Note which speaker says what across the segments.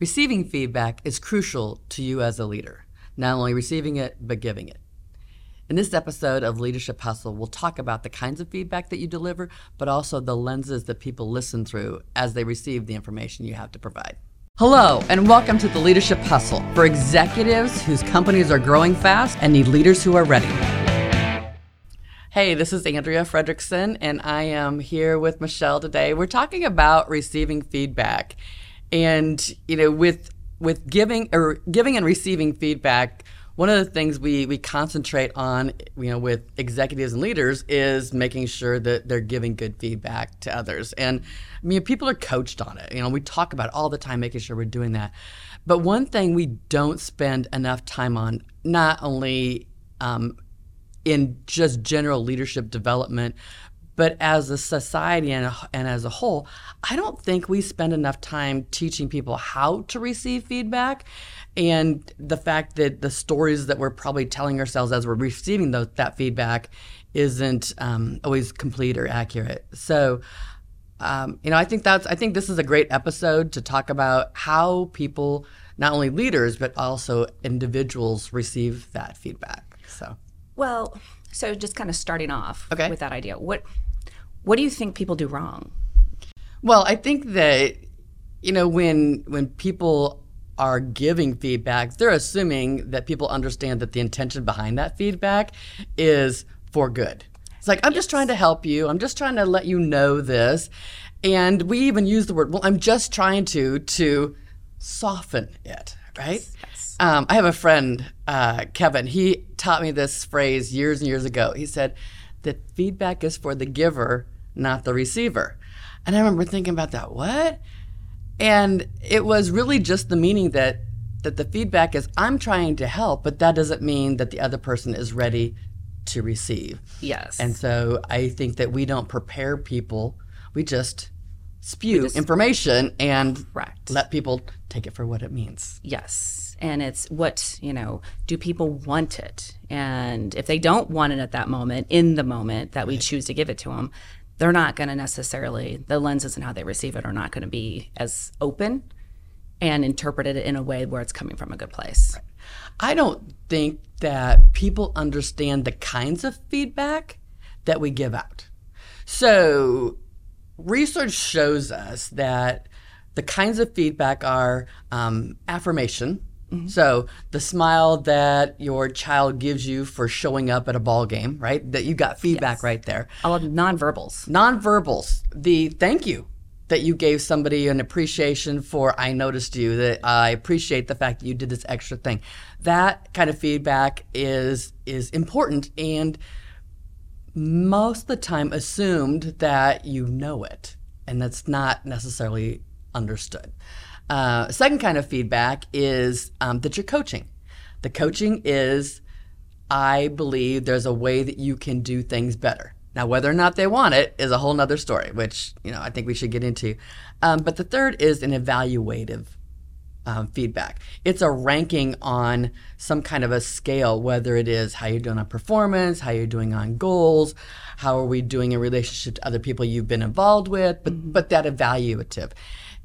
Speaker 1: Receiving feedback is crucial to you as a leader, not only receiving it, but giving it. In this episode of Leadership Hustle, we'll talk about the kinds of feedback that you deliver, but also the lenses that people listen through as they receive the information you have to provide. Hello, and welcome to the Leadership Hustle for executives whose companies are growing fast and need leaders who are ready. Hey, this is Andrea Fredrickson, and I am here with Michelle today. We're talking about receiving feedback, and you know, with with giving or giving and receiving feedback, one of the things we we concentrate on, you know, with executives and leaders is making sure that they're giving good feedback to others. And I mean, people are coached on it. You know, we talk about all the time, making sure we're doing that. But one thing we don't spend enough time on, not only um, in just general leadership development, but as a society and, and as a whole, I don't think we spend enough time teaching people how to receive feedback. And the fact that the stories that we're probably telling ourselves as we're receiving those, that feedback isn't um, always complete or accurate. So, um, you know, I think that's I think this is a great episode to talk about how people, not only leaders but also individuals, receive that feedback. So,
Speaker 2: well, so just kind of starting off
Speaker 1: okay.
Speaker 2: with that idea, what what do you think people do wrong?
Speaker 1: Well, I think that you know when when people are giving feedback, they're assuming that people understand that the intention behind that feedback is for good. It's like I'm yes. just trying to help you. I'm just trying to let you know this. And we even use the word, well, I'm just trying to to soften it, right? Yes, yes. Um, I have a friend, uh, Kevin. He taught me this phrase years and years ago. He said that feedback is for the giver, not the receiver. And I remember thinking about that. What? And it was really just the meaning that that the feedback is I'm trying to help, but that doesn't mean that the other person is ready to receive.
Speaker 2: Yes.
Speaker 1: And so I think that we don't prepare people. We just spew just, information and correct. let people take it for what it means.
Speaker 2: Yes. And it's what, you know, do people want it? And if they don't want it at that moment, in the moment that we choose to give it to them, they're not going to necessarily the lenses and how they receive it are not going to be as open and interpret it in a way where it's coming from a good place. Right.
Speaker 1: I don't think that people understand the kinds of feedback that we give out. So, research shows us that the kinds of feedback are um, affirmation, Mm-hmm. So the smile that your child gives you for showing up at a ball game, right? That you got feedback yes. right there.
Speaker 2: I love nonverbals.
Speaker 1: Nonverbals. The thank you that you gave somebody an appreciation for I noticed you that I appreciate the fact that you did this extra thing. That kind of feedback is is important and most of the time assumed that you know it and that's not necessarily understood. Uh, second kind of feedback is um, that you're coaching. The coaching is, I believe there's a way that you can do things better. Now, whether or not they want it is a whole nother story, which you know I think we should get into. Um, but the third is an evaluative um, feedback. It's a ranking on some kind of a scale, whether it is how you're doing on performance, how you're doing on goals, how are we doing in relationship to other people you've been involved with, but mm-hmm. but that evaluative.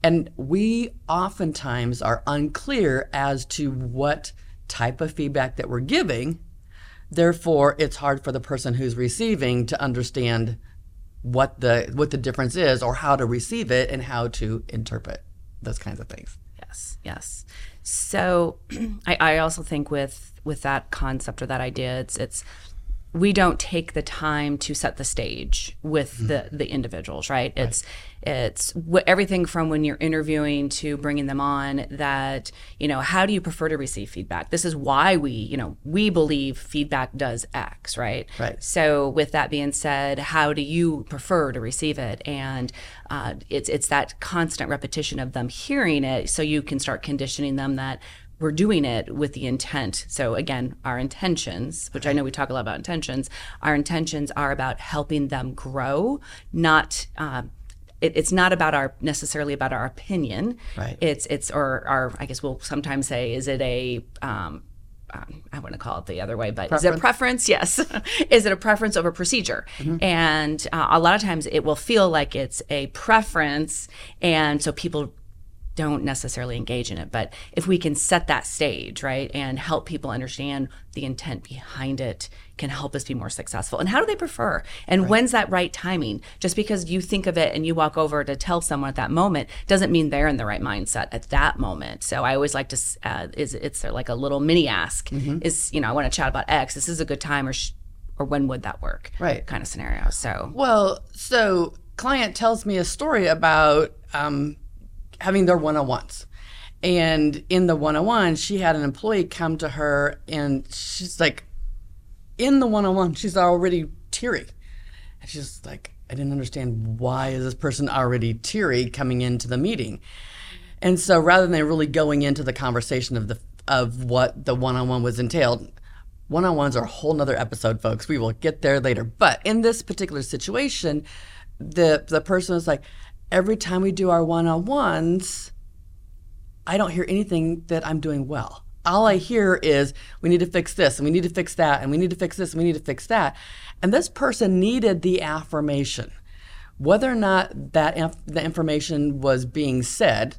Speaker 1: And we oftentimes are unclear as to what type of feedback that we're giving. Therefore, it's hard for the person who's receiving to understand what the what the difference is or how to receive it and how to interpret those kinds of things.
Speaker 2: Yes, yes. So I, I also think with with that concept or that idea, it's it's we don't take the time to set the stage with mm-hmm. the the individuals right, right. it's it's everything from when you're interviewing to bringing them on that you know how do you prefer to receive feedback? This is why we you know we believe feedback does x right?
Speaker 1: Right.
Speaker 2: So with that being said how do you prefer to receive it? And uh, it's it's that constant repetition of them hearing it so you can start conditioning them that we're doing it with the intent. So again, our intentions, which I know we talk a lot about intentions, our intentions are about helping them grow, not. Uh, it, it's not about our necessarily about our opinion.
Speaker 1: Right.
Speaker 2: It's it's or our I guess we'll sometimes say is it a um, um, I want to call it the other way, but preference? is it a preference? Yes. is it a preference over procedure? Mm-hmm. And uh, a lot of times it will feel like it's a preference, and so people don't necessarily engage in it. But if we can set that stage, right, and help people understand the intent behind it, can help us be more successful. And how do they prefer? And right. when's that right timing? Just because you think of it and you walk over to tell someone at that moment doesn't mean they're in the right mindset at that moment. So I always like to uh, is it's like a little mini ask mm-hmm. is you know I want to chat about X. This is a good time or. Sh- or when would that work?
Speaker 1: Right.
Speaker 2: Kind of scenario. So,
Speaker 1: well, so client tells me a story about um, having their one on ones. And in the one on one, she had an employee come to her and she's like, in the one on one, she's already teary. And she's like, I didn't understand why is this person already teary coming into the meeting. And so rather than really going into the conversation of the of what the one on one was entailed, one on ones are a whole nother episode, folks. We will get there later. But in this particular situation, the the person was like, every time we do our one on ones, I don't hear anything that I'm doing well. All I hear is we need to fix this and we need to fix that and we need to fix this and we need to fix that. And this person needed the affirmation. Whether or not that inf- the information was being said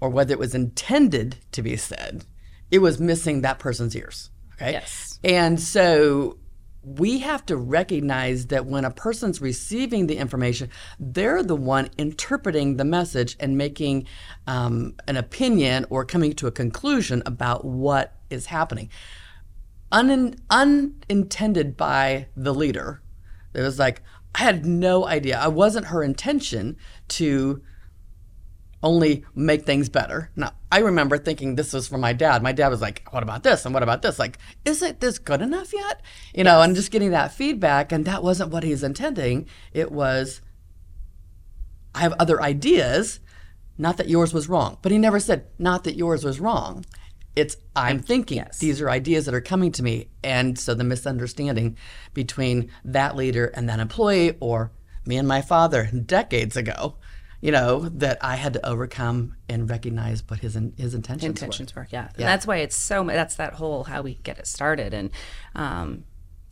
Speaker 1: or whether it was intended to be said, it was missing that person's ears. Okay.
Speaker 2: Yes.
Speaker 1: And so we have to recognize that when a person's receiving the information, they're the one interpreting the message and making um, an opinion or coming to a conclusion about what is happening. Un- unintended by the leader, it was like, I had no idea. I wasn't her intention to only make things better. Now, I remember thinking this was for my dad. My dad was like, What about this? And what about this? Like, isn't this good enough yet? You know, and just getting that feedback. And that wasn't what he's intending. It was, I have other ideas, not that yours was wrong. But he never said, Not that yours was wrong. It's, I'm thinking, yes. these are ideas that are coming to me. And so the misunderstanding between that leader and that employee, or me and my father decades ago, you know, that I had to overcome and recognize what his his intentions,
Speaker 2: intentions
Speaker 1: were.
Speaker 2: were. Yeah. yeah. that's why it's so. That's that whole how we get it started, and um,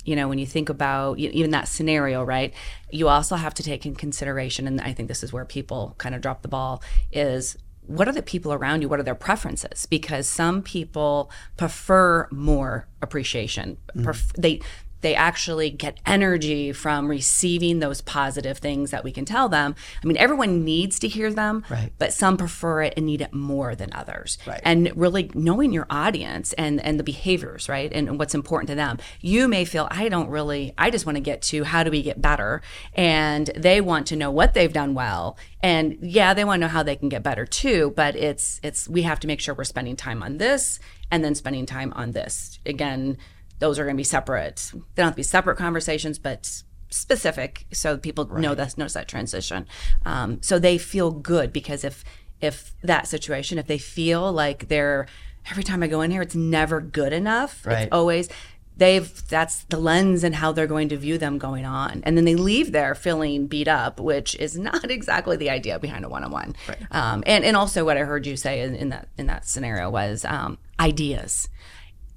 Speaker 2: you know, when you think about even that scenario, right? You also have to take in consideration, and I think this is where people kind of drop the ball is what are the people around you what are their preferences because some people prefer more appreciation mm-hmm. Pref- they they actually get energy from receiving those positive things that we can tell them. I mean, everyone needs to hear them,
Speaker 1: right.
Speaker 2: but some prefer it and need it more than others.
Speaker 1: Right.
Speaker 2: And really knowing your audience and and the behaviors, right, and what's important to them. You may feel I don't really. I just want to get to how do we get better, and they want to know what they've done well. And yeah, they want to know how they can get better too. But it's it's we have to make sure we're spending time on this and then spending time on this again those are going to be separate. They don't have to be separate conversations, but specific, so people right. know that notice that transition. Um, so they feel good because if if that situation, if they feel like they're every time I go in here, it's never good enough.
Speaker 1: Right.
Speaker 2: It's always they've that's the lens and how they're going to view them going on and then they leave there feeling beat up which is not exactly the idea behind a one-on-one
Speaker 1: right.
Speaker 2: um, and and also what i heard you say in, in that in that scenario was um, ideas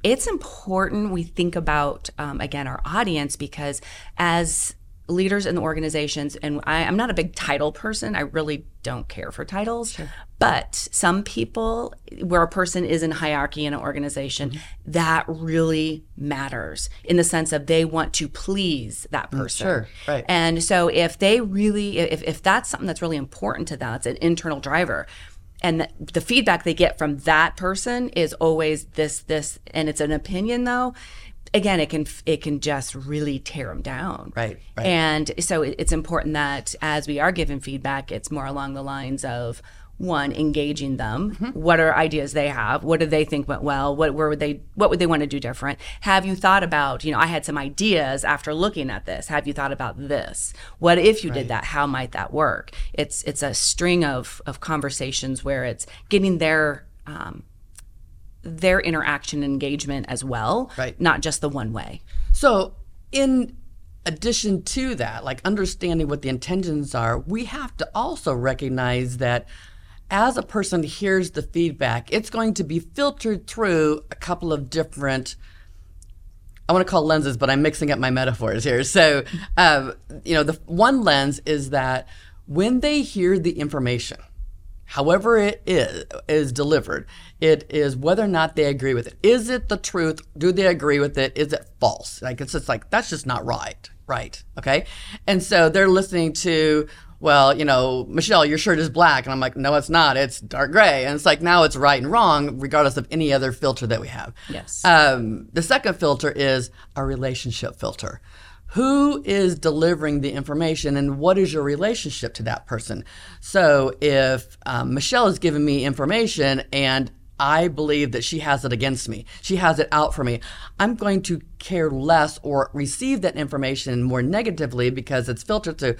Speaker 2: it's important we think about um, again our audience because as leaders in the organizations and I, am not a big title person i really don't care for titles
Speaker 1: sure.
Speaker 2: but some people where a person is in hierarchy in an organization mm-hmm. that really matters in the sense of they want to please that mm, person
Speaker 1: sure right
Speaker 2: and so if they really if, if that's something that's really important to them it's an internal driver and the, feedback they get from that person is always this this and it's an opinion though again it can it can just really tear them down.
Speaker 1: Right, right.
Speaker 2: and so it's important that as we are given feedback it's more along the lines of one engaging them. Mm-hmm. what are ideas they have? What do they think went well? What where would they what would they want to do different? Have you thought about you know i had some ideas after looking at this. Have you thought about this? What if you right. did that? How might that work? It's it's a string of of conversations where it's getting their um, their interaction and engagement as well
Speaker 1: right
Speaker 2: not just the one way
Speaker 1: so in addition to that like understanding what the intentions are we have to also recognize that as a person hears the feedback, it's going to be filtered through a couple of different. I want to call lenses, but I'm mixing up my metaphors here. So, um, you know, the one lens is that when they hear the information, however it is is delivered it is whether or not they agree with it is it the truth do they agree with it is it false like it's just like that's just not right right okay and so they're listening to well, you know, Michelle, your shirt is black. And I'm like, no, it's not. It's dark gray. And it's like, now it's right and wrong, regardless of any other filter that we have.
Speaker 2: Yes.
Speaker 1: Um, the second filter is a relationship filter. Who is delivering the information and what is your relationship to that person? So if um, Michelle is giving me information and I believe that she has it against me. She has it out for me. I'm going to care less or receive that information more negatively because it's filtered to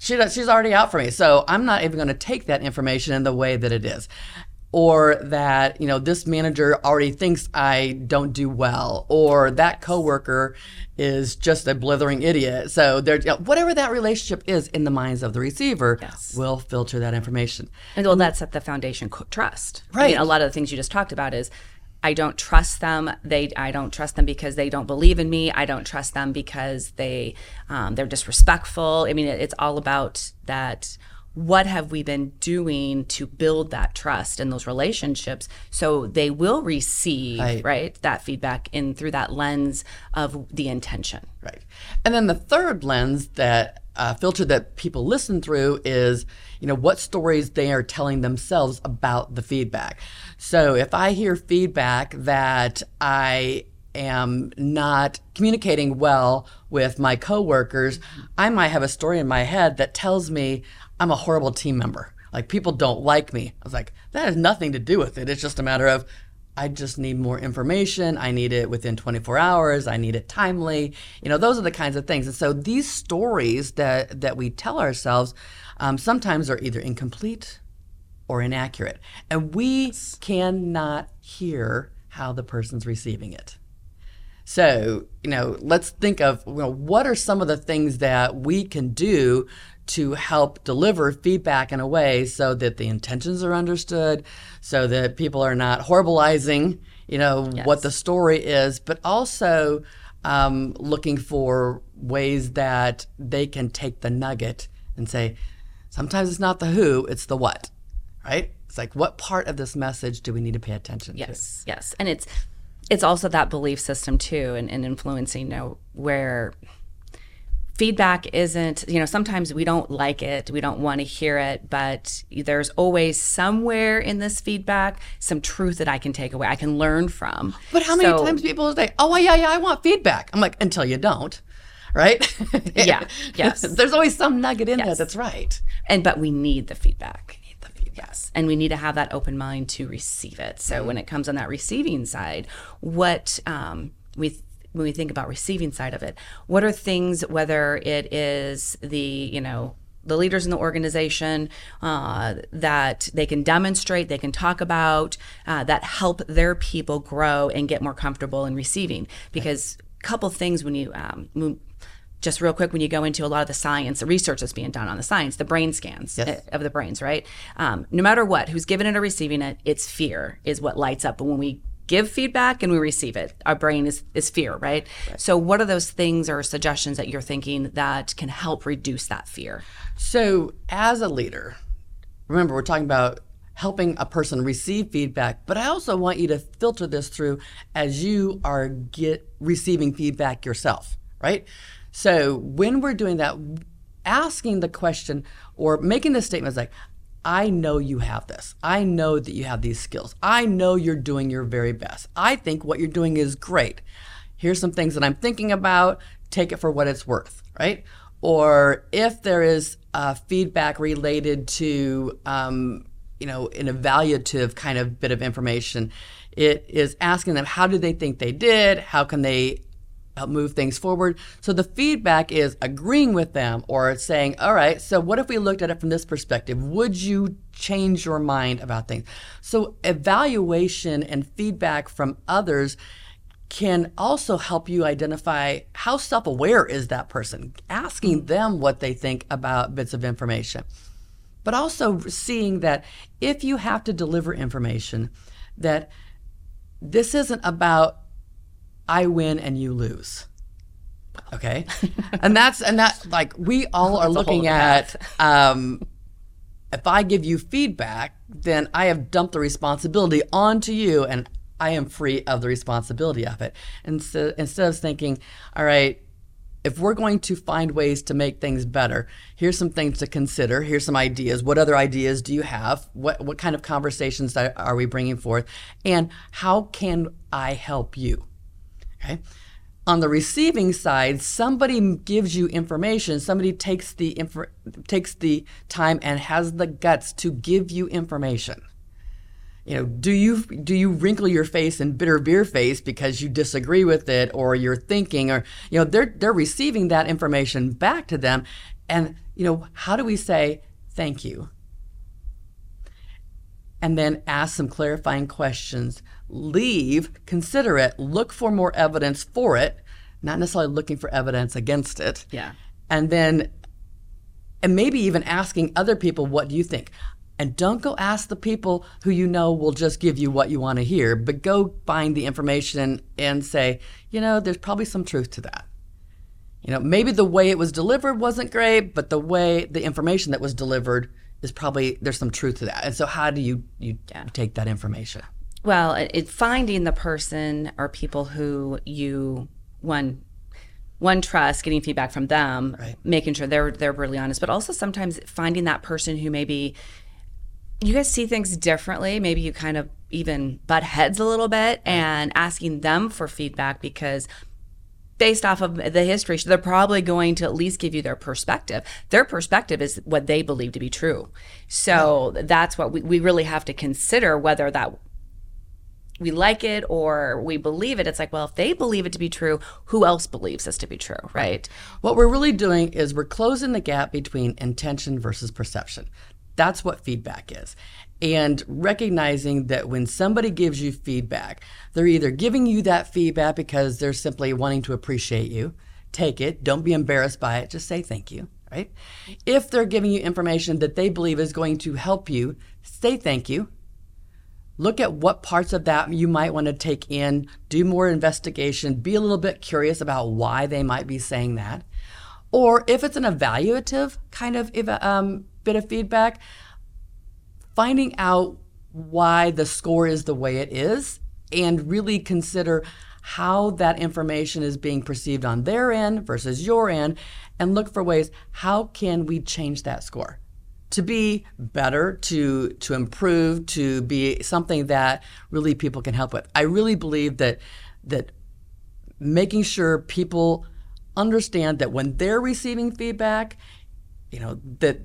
Speaker 1: she she's already out for me. So I'm not even going to take that information in the way that it is. Or that, you know, this manager already thinks I don't do well, or that coworker is just a blithering idiot. So they're, you know, whatever that relationship is in the minds of the receiver
Speaker 2: Yes.
Speaker 1: will filter that information.
Speaker 2: And well, that's at the foundation trust. I
Speaker 1: Right.
Speaker 2: mean, a lot of the things you just talked about is I don't trust them. They I don't trust them because they don't believe in me. I don't trust them because they um, they're disrespectful. I mean, it, it's all about that. What have we been doing to build that trust and those relationships so they will receive
Speaker 1: Right.
Speaker 2: right, that feedback in through that lens of the intention.
Speaker 1: Right. And then the third lens that uh, filter that people listen through is, you know, what stories they are telling themselves about the feedback. So if I hear feedback that I am not communicating well with my coworkers, I might have a story in my head that tells me I'm a horrible team member. Like people don't like me. I was like, that has nothing to do with it. It's just a matter of I just need more information. I need it within 24 hours. I need it timely. You know, those are the kinds of things. And so these stories that that we tell ourselves um, sometimes are either incomplete or inaccurate, and we cannot hear how the person's receiving it. So, you know, let's think of you know, what are some of the things that we can do to help deliver feedback in a way so that the intentions are understood, so that people are not horribleizing, you know, what the story is, but also um, looking for ways that they can take the nugget and say, sometimes it's not the who, it's the what, right? It's like, what part of this message do we need to pay attention to?
Speaker 2: Yes, yes, and it's it's also that belief system too, and, and influencing. You know, where feedback isn't. You know, sometimes we don't like it, we don't want to hear it, but there's always somewhere in this feedback some truth that I can take away, I can learn from.
Speaker 1: But how many
Speaker 2: So-
Speaker 1: times people say, "Oh, yeah, yeah, I want feedback." I'm like, until you don't, right?
Speaker 2: Yeah, yes.
Speaker 1: There's always some nugget in there that's right.
Speaker 2: and but we need the feedback. Yes, and we need to have that open mind to receive it. So when it comes on that receiving side, what um, we when we think about receiving side of it, what are things whether it is the you know the leaders in the organization uh, that they can demonstrate, they can talk about uh, that help their people grow and get more comfortable in receiving. Because a couple things when you um, just real quick, when you go into a lot of the science, the research that's being done on the science, the brain scans
Speaker 1: Yes.
Speaker 2: uh, of the brains, right? Um, no matter what, who's giving it or receiving it, it's fear is what lights up. But when we give feedback and we receive it, our brain is, is fear, right? So, what are those things or suggestions that you're thinking that can help reduce that fear?
Speaker 1: So, as a leader, remember we're talking about helping a person receive feedback, but I also want you to filter this through as you are get receiving feedback yourself, right? So, when we're doing that, asking the question or making the statement is like, I know you have this. I know that you have these skills. I know you're doing your very best. I think what you're doing is great. Here's some things that I'm thinking about. Take it for what it's worth, right? Or if there is uh, feedback related to, um, you know, an evaluative kind of bit of information, it is asking them how do they think they did? How can they help move things forward. So the feedback is agreeing with them or saying, all right, so what if we looked at it from this perspective? Would you change your mind about things? So evaluation and feedback from others can also help you identify how self aware is that person, asking mm-hmm. them what they think about bits of information. But also seeing that if you have to deliver information, that this isn't about I win and you lose. Okay, and that's and that like we all are looking at um, if I give you feedback, then I have dumped the responsibility onto you and I am free of the responsibility of it. And so instead of thinking, all right, if we're going to find ways to make things better, here's some things to consider. Here's some ideas. What other ideas do you have? What what kind of conversations are we bringing forth? And how can I help you? Okay. On the receiving side, somebody gives you information. Somebody takes the takes the time and has the guts to give you information you know, do you do you wrinkle your face in bitter beer face because you disagree with it or you're thinking or you know they're they're receiving that information back to them and you know how do we say thank you and then ask some clarifying questions. Leave consider it look for more evidence for it not necessarily looking for evidence against it.
Speaker 2: Yeah.
Speaker 1: And then and maybe even asking other people what do you think? And don't go ask the people who you know will just give you what you want to hear, but go find the information and say, you know, there's probably some truth to that. You know, maybe the way it was delivered wasn't great, but the way the information that was delivered is probably there's some truth to that. And so how do you you yeah. take that information?
Speaker 2: Well, it, finding the person or people who you one one trust getting feedback from them right. making sure they're they're really honest but also sometimes finding that person who maybe you guys see things differently. Maybe you kind of even butt heads a little bit and asking them for feedback because based off of the history, they're probably going to at least give you their perspective. Their perspective is what they believe to be true. So that's what we, we really have to consider whether that we like it or we believe it. It's like, well, if they believe it to be true, who else believes this to be true, right?
Speaker 1: What we're really doing is we're closing the gap between intention versus perception. That's what feedback is. And recognizing that when somebody gives you feedback, they're either giving you that feedback because they're simply wanting to appreciate you. Take it, don't be embarrassed by it, just say thank you, right? If they're giving you information that they believe is going to help you, say thank you. Look at what parts of that you might want to take in, do more investigation, be a little bit curious about why they might be saying that. Or if it's an evaluative kind of um, bit of feedback, finding out why the score is the way it is and really consider how that information is being perceived on their end versus your end and look for ways how can we change that score to be better to to improve to be something that really people can help with. I really believe that that making sure people understand that when they're receiving feedback you know that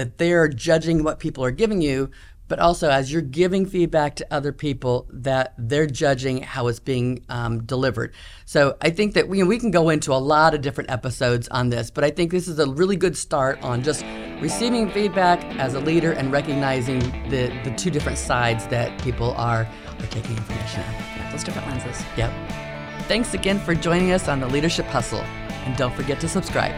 Speaker 1: that they're judging what people are giving you, but also as you're giving feedback to other people, that they're judging how it's being um, delivered. So I think that we, we can go into a lot of different episodes on this, but I think this is a really good start on just receiving feedback as a leader and recognizing the, the two different sides that people are, are taking information
Speaker 2: in. Yeah, those different lenses.
Speaker 1: Yep. Thanks again for joining us on the Leadership Hustle, and don't forget to subscribe.